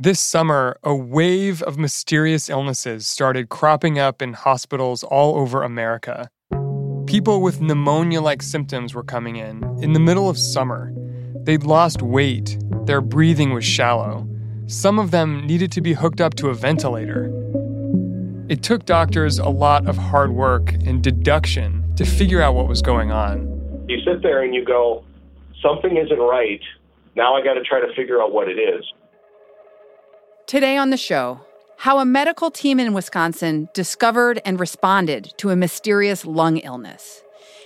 This summer, a wave of mysterious illnesses started cropping up in hospitals all over America. People with pneumonia like symptoms were coming in in the middle of summer. They'd lost weight, their breathing was shallow. Some of them needed to be hooked up to a ventilator. It took doctors a lot of hard work and deduction to figure out what was going on. You sit there and you go, something isn't right. Now I got to try to figure out what it is. Today on the show, how a medical team in Wisconsin discovered and responded to a mysterious lung illness,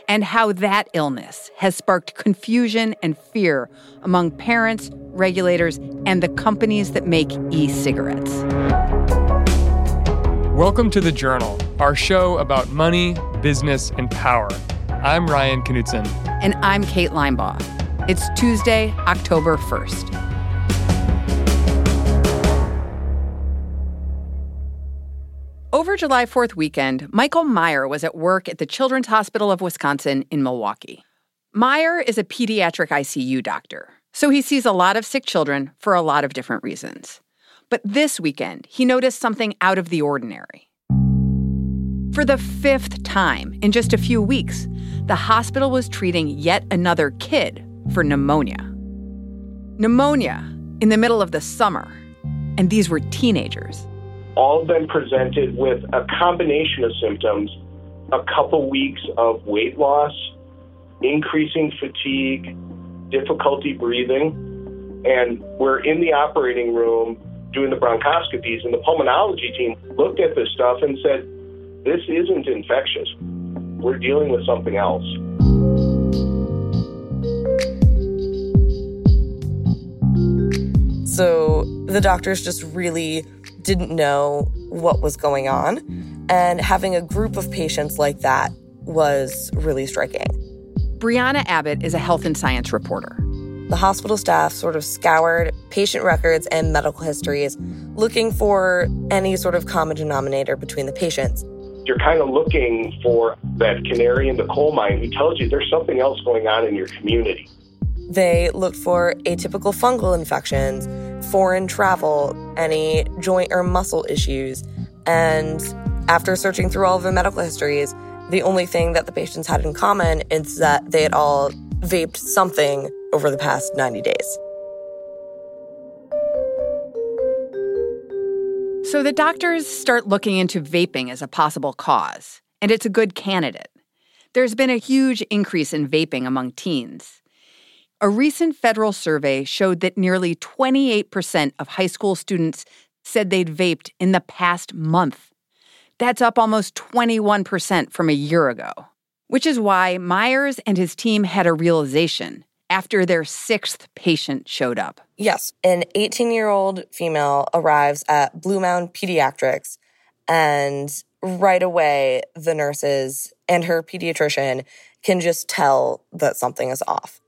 and how that illness has sparked confusion and fear among parents, regulators, and the companies that make e cigarettes. Welcome to The Journal, our show about money, business, and power. I'm Ryan Knutson. And I'm Kate Linebaugh. It's Tuesday, October 1st. Over July 4th weekend, Michael Meyer was at work at the Children's Hospital of Wisconsin in Milwaukee. Meyer is a pediatric ICU doctor, so he sees a lot of sick children for a lot of different reasons. But this weekend, he noticed something out of the ordinary. For the fifth time in just a few weeks, the hospital was treating yet another kid for pneumonia. Pneumonia in the middle of the summer, and these were teenagers all been presented with a combination of symptoms a couple weeks of weight loss, increasing fatigue, difficulty breathing. And we're in the operating room doing the bronchoscopies, and the pulmonology team looked at this stuff and said, This isn't infectious. We're dealing with something else. So the doctors just really didn't know what was going on. And having a group of patients like that was really striking. Brianna Abbott is a health and science reporter. The hospital staff sort of scoured patient records and medical histories looking for any sort of common denominator between the patients. You're kind of looking for that canary in the coal mine who tells you there's something else going on in your community. They looked for atypical fungal infections, foreign travel, any joint or muscle issues. And after searching through all of the medical histories, the only thing that the patients had in common is that they had all vaped something over the past 90 days. So the doctors start looking into vaping as a possible cause, and it's a good candidate. There's been a huge increase in vaping among teens. A recent federal survey showed that nearly 28% of high school students said they'd vaped in the past month. That's up almost 21% from a year ago, which is why Myers and his team had a realization after their sixth patient showed up. Yes, an 18 year old female arrives at Blue Mound Pediatrics, and right away, the nurses and her pediatrician can just tell that something is off.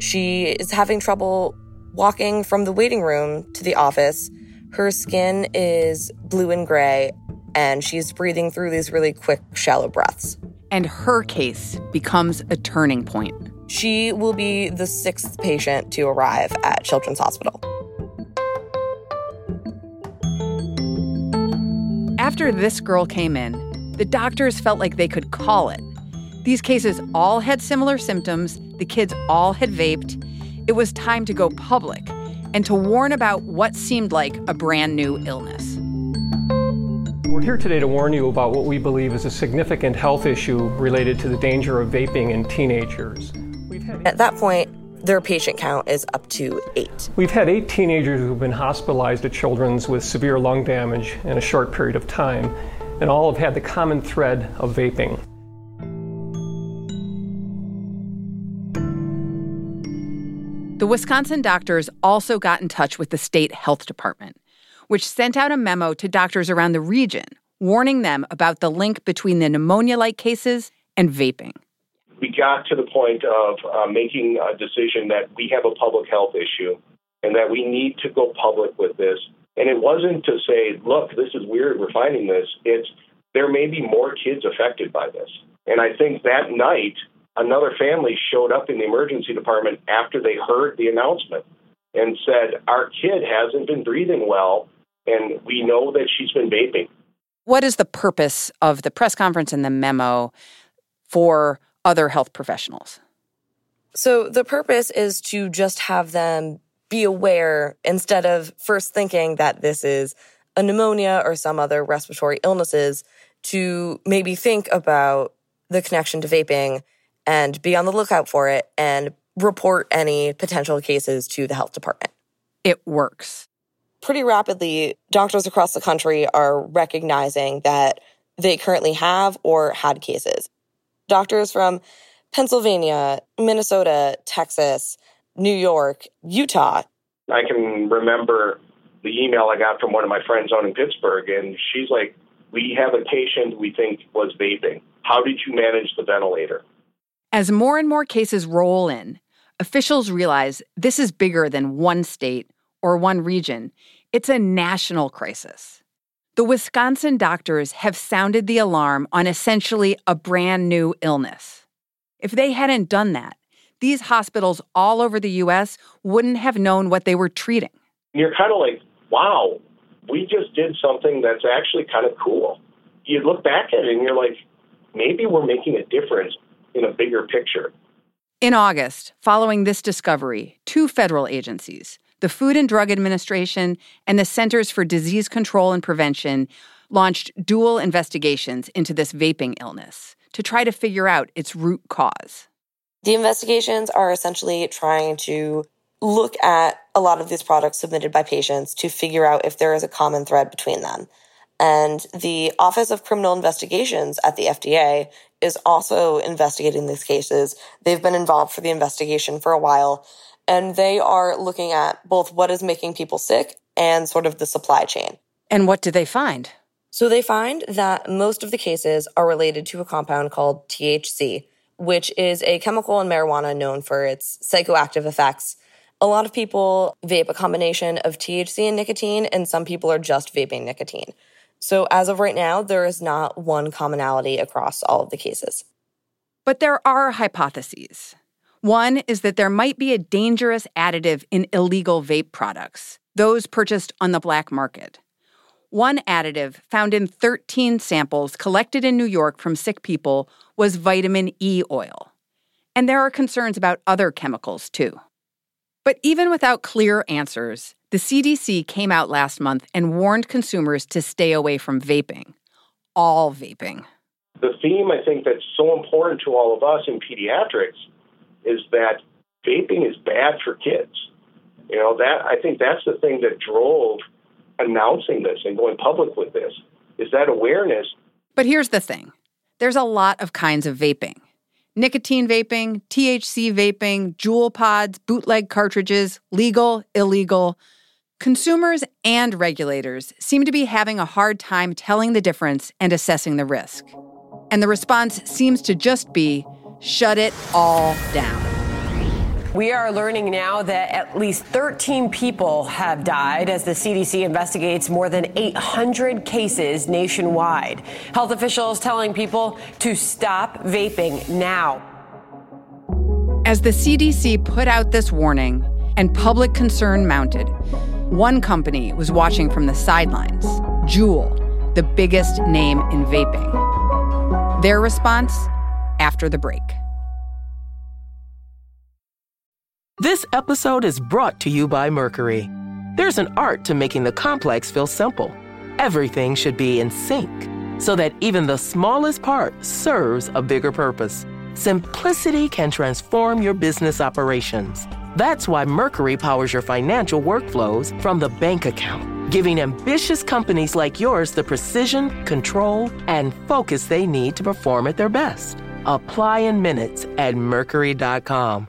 She is having trouble walking from the waiting room to the office. Her skin is blue and gray, and she's breathing through these really quick, shallow breaths. And her case becomes a turning point. She will be the sixth patient to arrive at Children's Hospital. After this girl came in, the doctors felt like they could call it. These cases all had similar symptoms the kids all had vaped. It was time to go public and to warn about what seemed like a brand new illness. We're here today to warn you about what we believe is a significant health issue related to the danger of vaping in teenagers. At that point, their patient count is up to eight. We've had eight teenagers who've been hospitalized at Children's with severe lung damage in a short period of time, and all have had the common thread of vaping. The Wisconsin doctors also got in touch with the state health department, which sent out a memo to doctors around the region warning them about the link between the pneumonia like cases and vaping. We got to the point of uh, making a decision that we have a public health issue and that we need to go public with this. And it wasn't to say, look, this is weird, we're finding this. It's there may be more kids affected by this. And I think that night, another family showed up in the emergency department after they heard the announcement and said, Our kid hasn't been breathing well, and we know that she's been vaping. What is the purpose of the press conference and the memo for other health professionals? So, the purpose is to just have them be aware instead of first thinking that this is a pneumonia or some other respiratory illnesses, to maybe think about the connection to vaping and be on the lookout for it and report any potential cases to the health department. It works. Pretty rapidly, doctors across the country are recognizing that they currently have or had cases. Doctors from Pennsylvania, Minnesota, Texas, New York, Utah. I can remember the email I got from one of my friends out in Pittsburgh, and she's like, We have a patient we think was vaping. How did you manage the ventilator? As more and more cases roll in, officials realize this is bigger than one state or one region. It's a national crisis. The Wisconsin doctors have sounded the alarm on essentially a brand new illness. If they hadn't done that, these hospitals all over the U.S. wouldn't have known what they were treating. You're kind of like, wow, we just did something that's actually kind of cool. You look back at it and you're like, maybe we're making a difference in a bigger picture. In August, following this discovery, two federal agencies, the Food and Drug Administration and the Centers for Disease Control and Prevention, launched dual investigations into this vaping illness to try to figure out its root cause. The investigations are essentially trying to look at a lot of these products submitted by patients to figure out if there is a common thread between them. And the Office of Criminal Investigations at the FDA is also investigating these cases. They've been involved for the investigation for a while, and they are looking at both what is making people sick and sort of the supply chain. And what do they find? So they find that most of the cases are related to a compound called THC, which is a chemical in marijuana known for its psychoactive effects. A lot of people vape a combination of THC and nicotine, and some people are just vaping nicotine. So, as of right now, there is not one commonality across all of the cases. But there are hypotheses. One is that there might be a dangerous additive in illegal vape products, those purchased on the black market. One additive found in 13 samples collected in New York from sick people was vitamin E oil. And there are concerns about other chemicals, too. But even without clear answers, the CDC came out last month and warned consumers to stay away from vaping, all vaping. The theme I think that's so important to all of us in pediatrics is that vaping is bad for kids. You know, that I think that's the thing that drove announcing this and going public with this is that awareness. But here's the thing. There's a lot of kinds of vaping nicotine vaping, THC vaping, Juul pods, bootleg cartridges, legal, illegal. Consumers and regulators seem to be having a hard time telling the difference and assessing the risk. And the response seems to just be shut it all down. We are learning now that at least 13 people have died as the CDC investigates more than 800 cases nationwide. Health officials telling people to stop vaping now. As the CDC put out this warning and public concern mounted, one company was watching from the sidelines Juul, the biggest name in vaping. Their response after the break. This episode is brought to you by Mercury. There's an art to making the complex feel simple. Everything should be in sync so that even the smallest part serves a bigger purpose. Simplicity can transform your business operations. That's why Mercury powers your financial workflows from the bank account, giving ambitious companies like yours the precision, control, and focus they need to perform at their best. Apply in minutes at Mercury.com.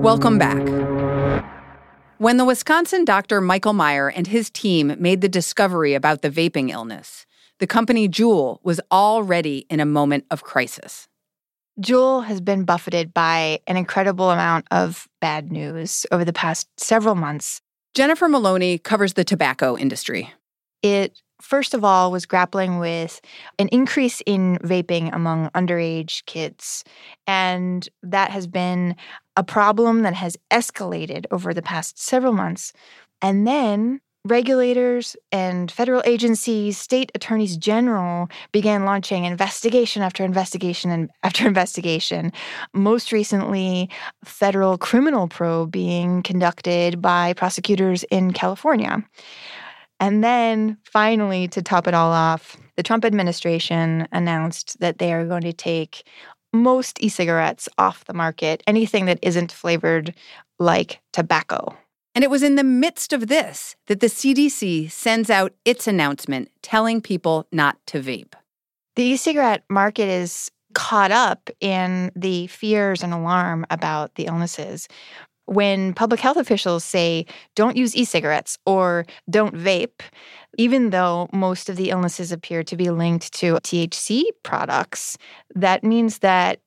Welcome back. When the Wisconsin doctor Michael Meyer and his team made the discovery about the vaping illness, the company Juul was already in a moment of crisis. Juul has been buffeted by an incredible amount of bad news over the past several months. Jennifer Maloney covers the tobacco industry. It first of all was grappling with an increase in vaping among underage kids. And that has been a problem that has escalated over the past several months. And then regulators and federal agencies, state attorneys general began launching investigation after investigation and after investigation. Most recently, federal criminal probe being conducted by prosecutors in California. And then finally, to top it all off, the Trump administration announced that they are going to take most e cigarettes off the market, anything that isn't flavored like tobacco. And it was in the midst of this that the CDC sends out its announcement telling people not to vape. The e cigarette market is caught up in the fears and alarm about the illnesses. When public health officials say, don't use e cigarettes or don't vape, even though most of the illnesses appear to be linked to THC products, that means that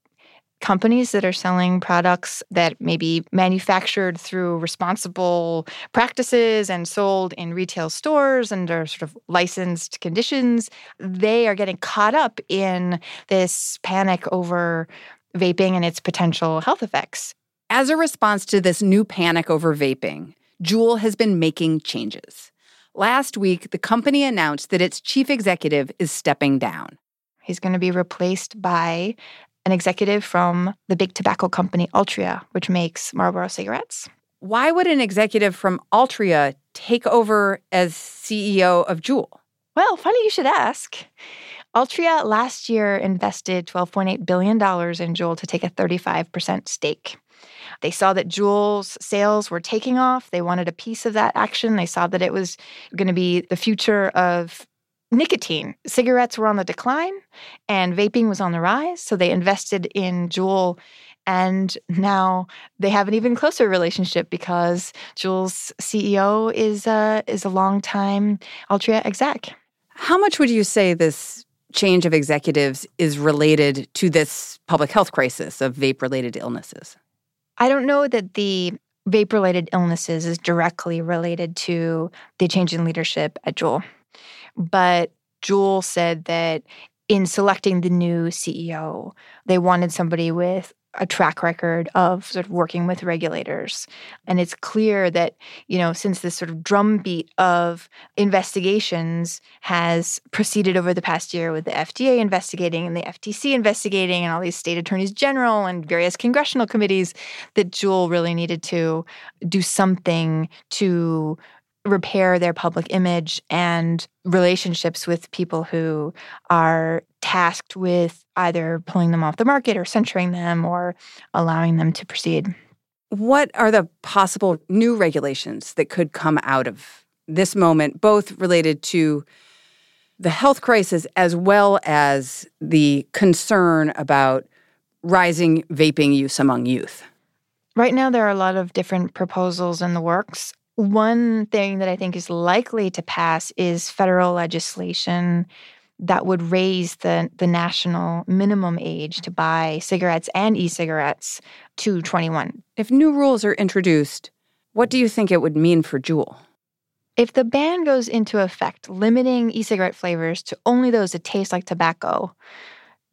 companies that are selling products that may be manufactured through responsible practices and sold in retail stores under sort of licensed conditions, they are getting caught up in this panic over vaping and its potential health effects. As a response to this new panic over vaping, Juul has been making changes. Last week, the company announced that its chief executive is stepping down. He's going to be replaced by an executive from the big tobacco company Altria, which makes Marlboro cigarettes. Why would an executive from Altria take over as CEO of Juul? Well, funny you should ask. Altria last year invested $12.8 billion in Juul to take a 35% stake. They saw that Juul's sales were taking off. They wanted a piece of that action. They saw that it was going to be the future of nicotine. Cigarettes were on the decline and vaping was on the rise. So they invested in Juul. And now they have an even closer relationship because Juul's CEO is a, is a longtime Altria exec. How much would you say this change of executives is related to this public health crisis of vape related illnesses? I don't know that the vape related illnesses is directly related to the change in leadership at Juul. But Juul said that in selecting the new CEO, they wanted somebody with a track record of sort of working with regulators. And it's clear that, you know, since this sort of drumbeat of investigations has proceeded over the past year with the FDA investigating and the FTC investigating and all these state attorneys general and various congressional committees, that Juul really needed to do something to repair their public image and relationships with people who are tasked with either pulling them off the market or censoring them or allowing them to proceed. What are the possible new regulations that could come out of this moment, both related to the health crisis as well as the concern about rising vaping use among youth? Right now, there are a lot of different proposals in the works. One thing that I think is likely to pass is federal legislation that would raise the, the national minimum age to buy cigarettes and e cigarettes to 21. If new rules are introduced, what do you think it would mean for Juul? If the ban goes into effect, limiting e cigarette flavors to only those that taste like tobacco,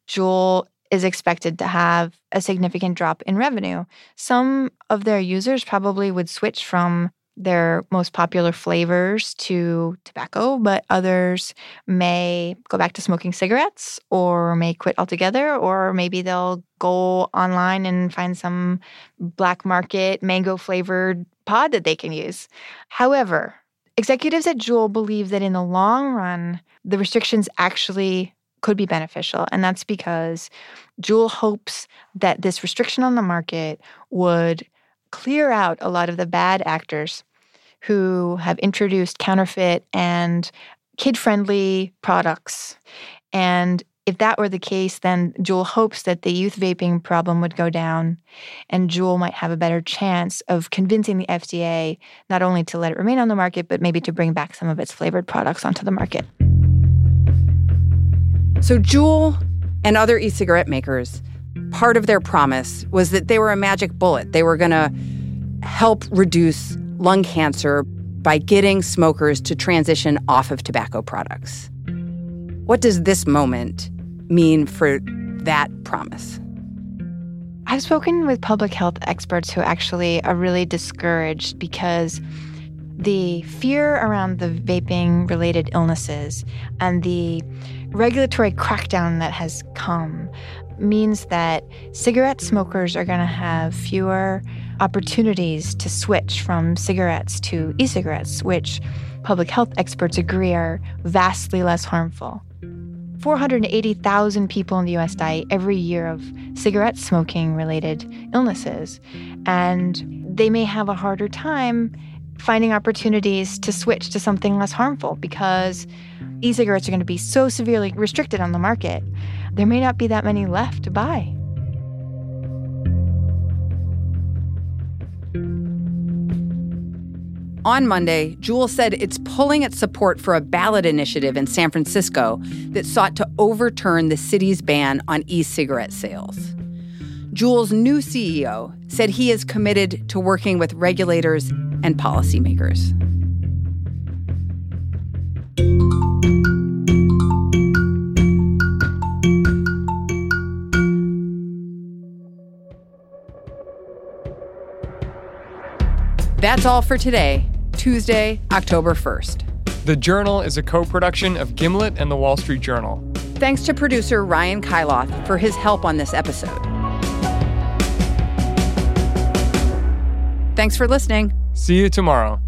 Juul is expected to have a significant drop in revenue. Some of their users probably would switch from their most popular flavors to tobacco, but others may go back to smoking cigarettes or may quit altogether, or maybe they'll go online and find some black market mango flavored pod that they can use. However, executives at Juul believe that in the long run, the restrictions actually could be beneficial. And that's because Juul hopes that this restriction on the market would clear out a lot of the bad actors who have introduced counterfeit and kid friendly products. And if that were the case, then Juul hopes that the youth vaping problem would go down and Juul might have a better chance of convincing the FDA not only to let it remain on the market, but maybe to bring back some of its flavored products onto the market. So, Juul and other e cigarette makers, part of their promise was that they were a magic bullet. They were going to help reduce lung cancer by getting smokers to transition off of tobacco products. What does this moment mean for that promise? I've spoken with public health experts who actually are really discouraged because the fear around the vaping related illnesses and the regulatory crackdown that has come means that cigarette smokers are going to have fewer opportunities to switch from cigarettes to e cigarettes, which public health experts agree are vastly less harmful. 480,000 people in the US die every year of cigarette smoking related illnesses, and they may have a harder time finding opportunities to switch to something less harmful because e cigarettes are going to be so severely restricted on the market. There may not be that many left to buy. On Monday, Juul said it's pulling its support for a ballot initiative in San Francisco that sought to overturn the city's ban on e cigarette sales. Juul's new CEO said he is committed to working with regulators and policymakers. That's all for today, Tuesday, October 1st. The Journal is a co production of Gimlet and the Wall Street Journal. Thanks to producer Ryan Kailath for his help on this episode. Thanks for listening. See you tomorrow.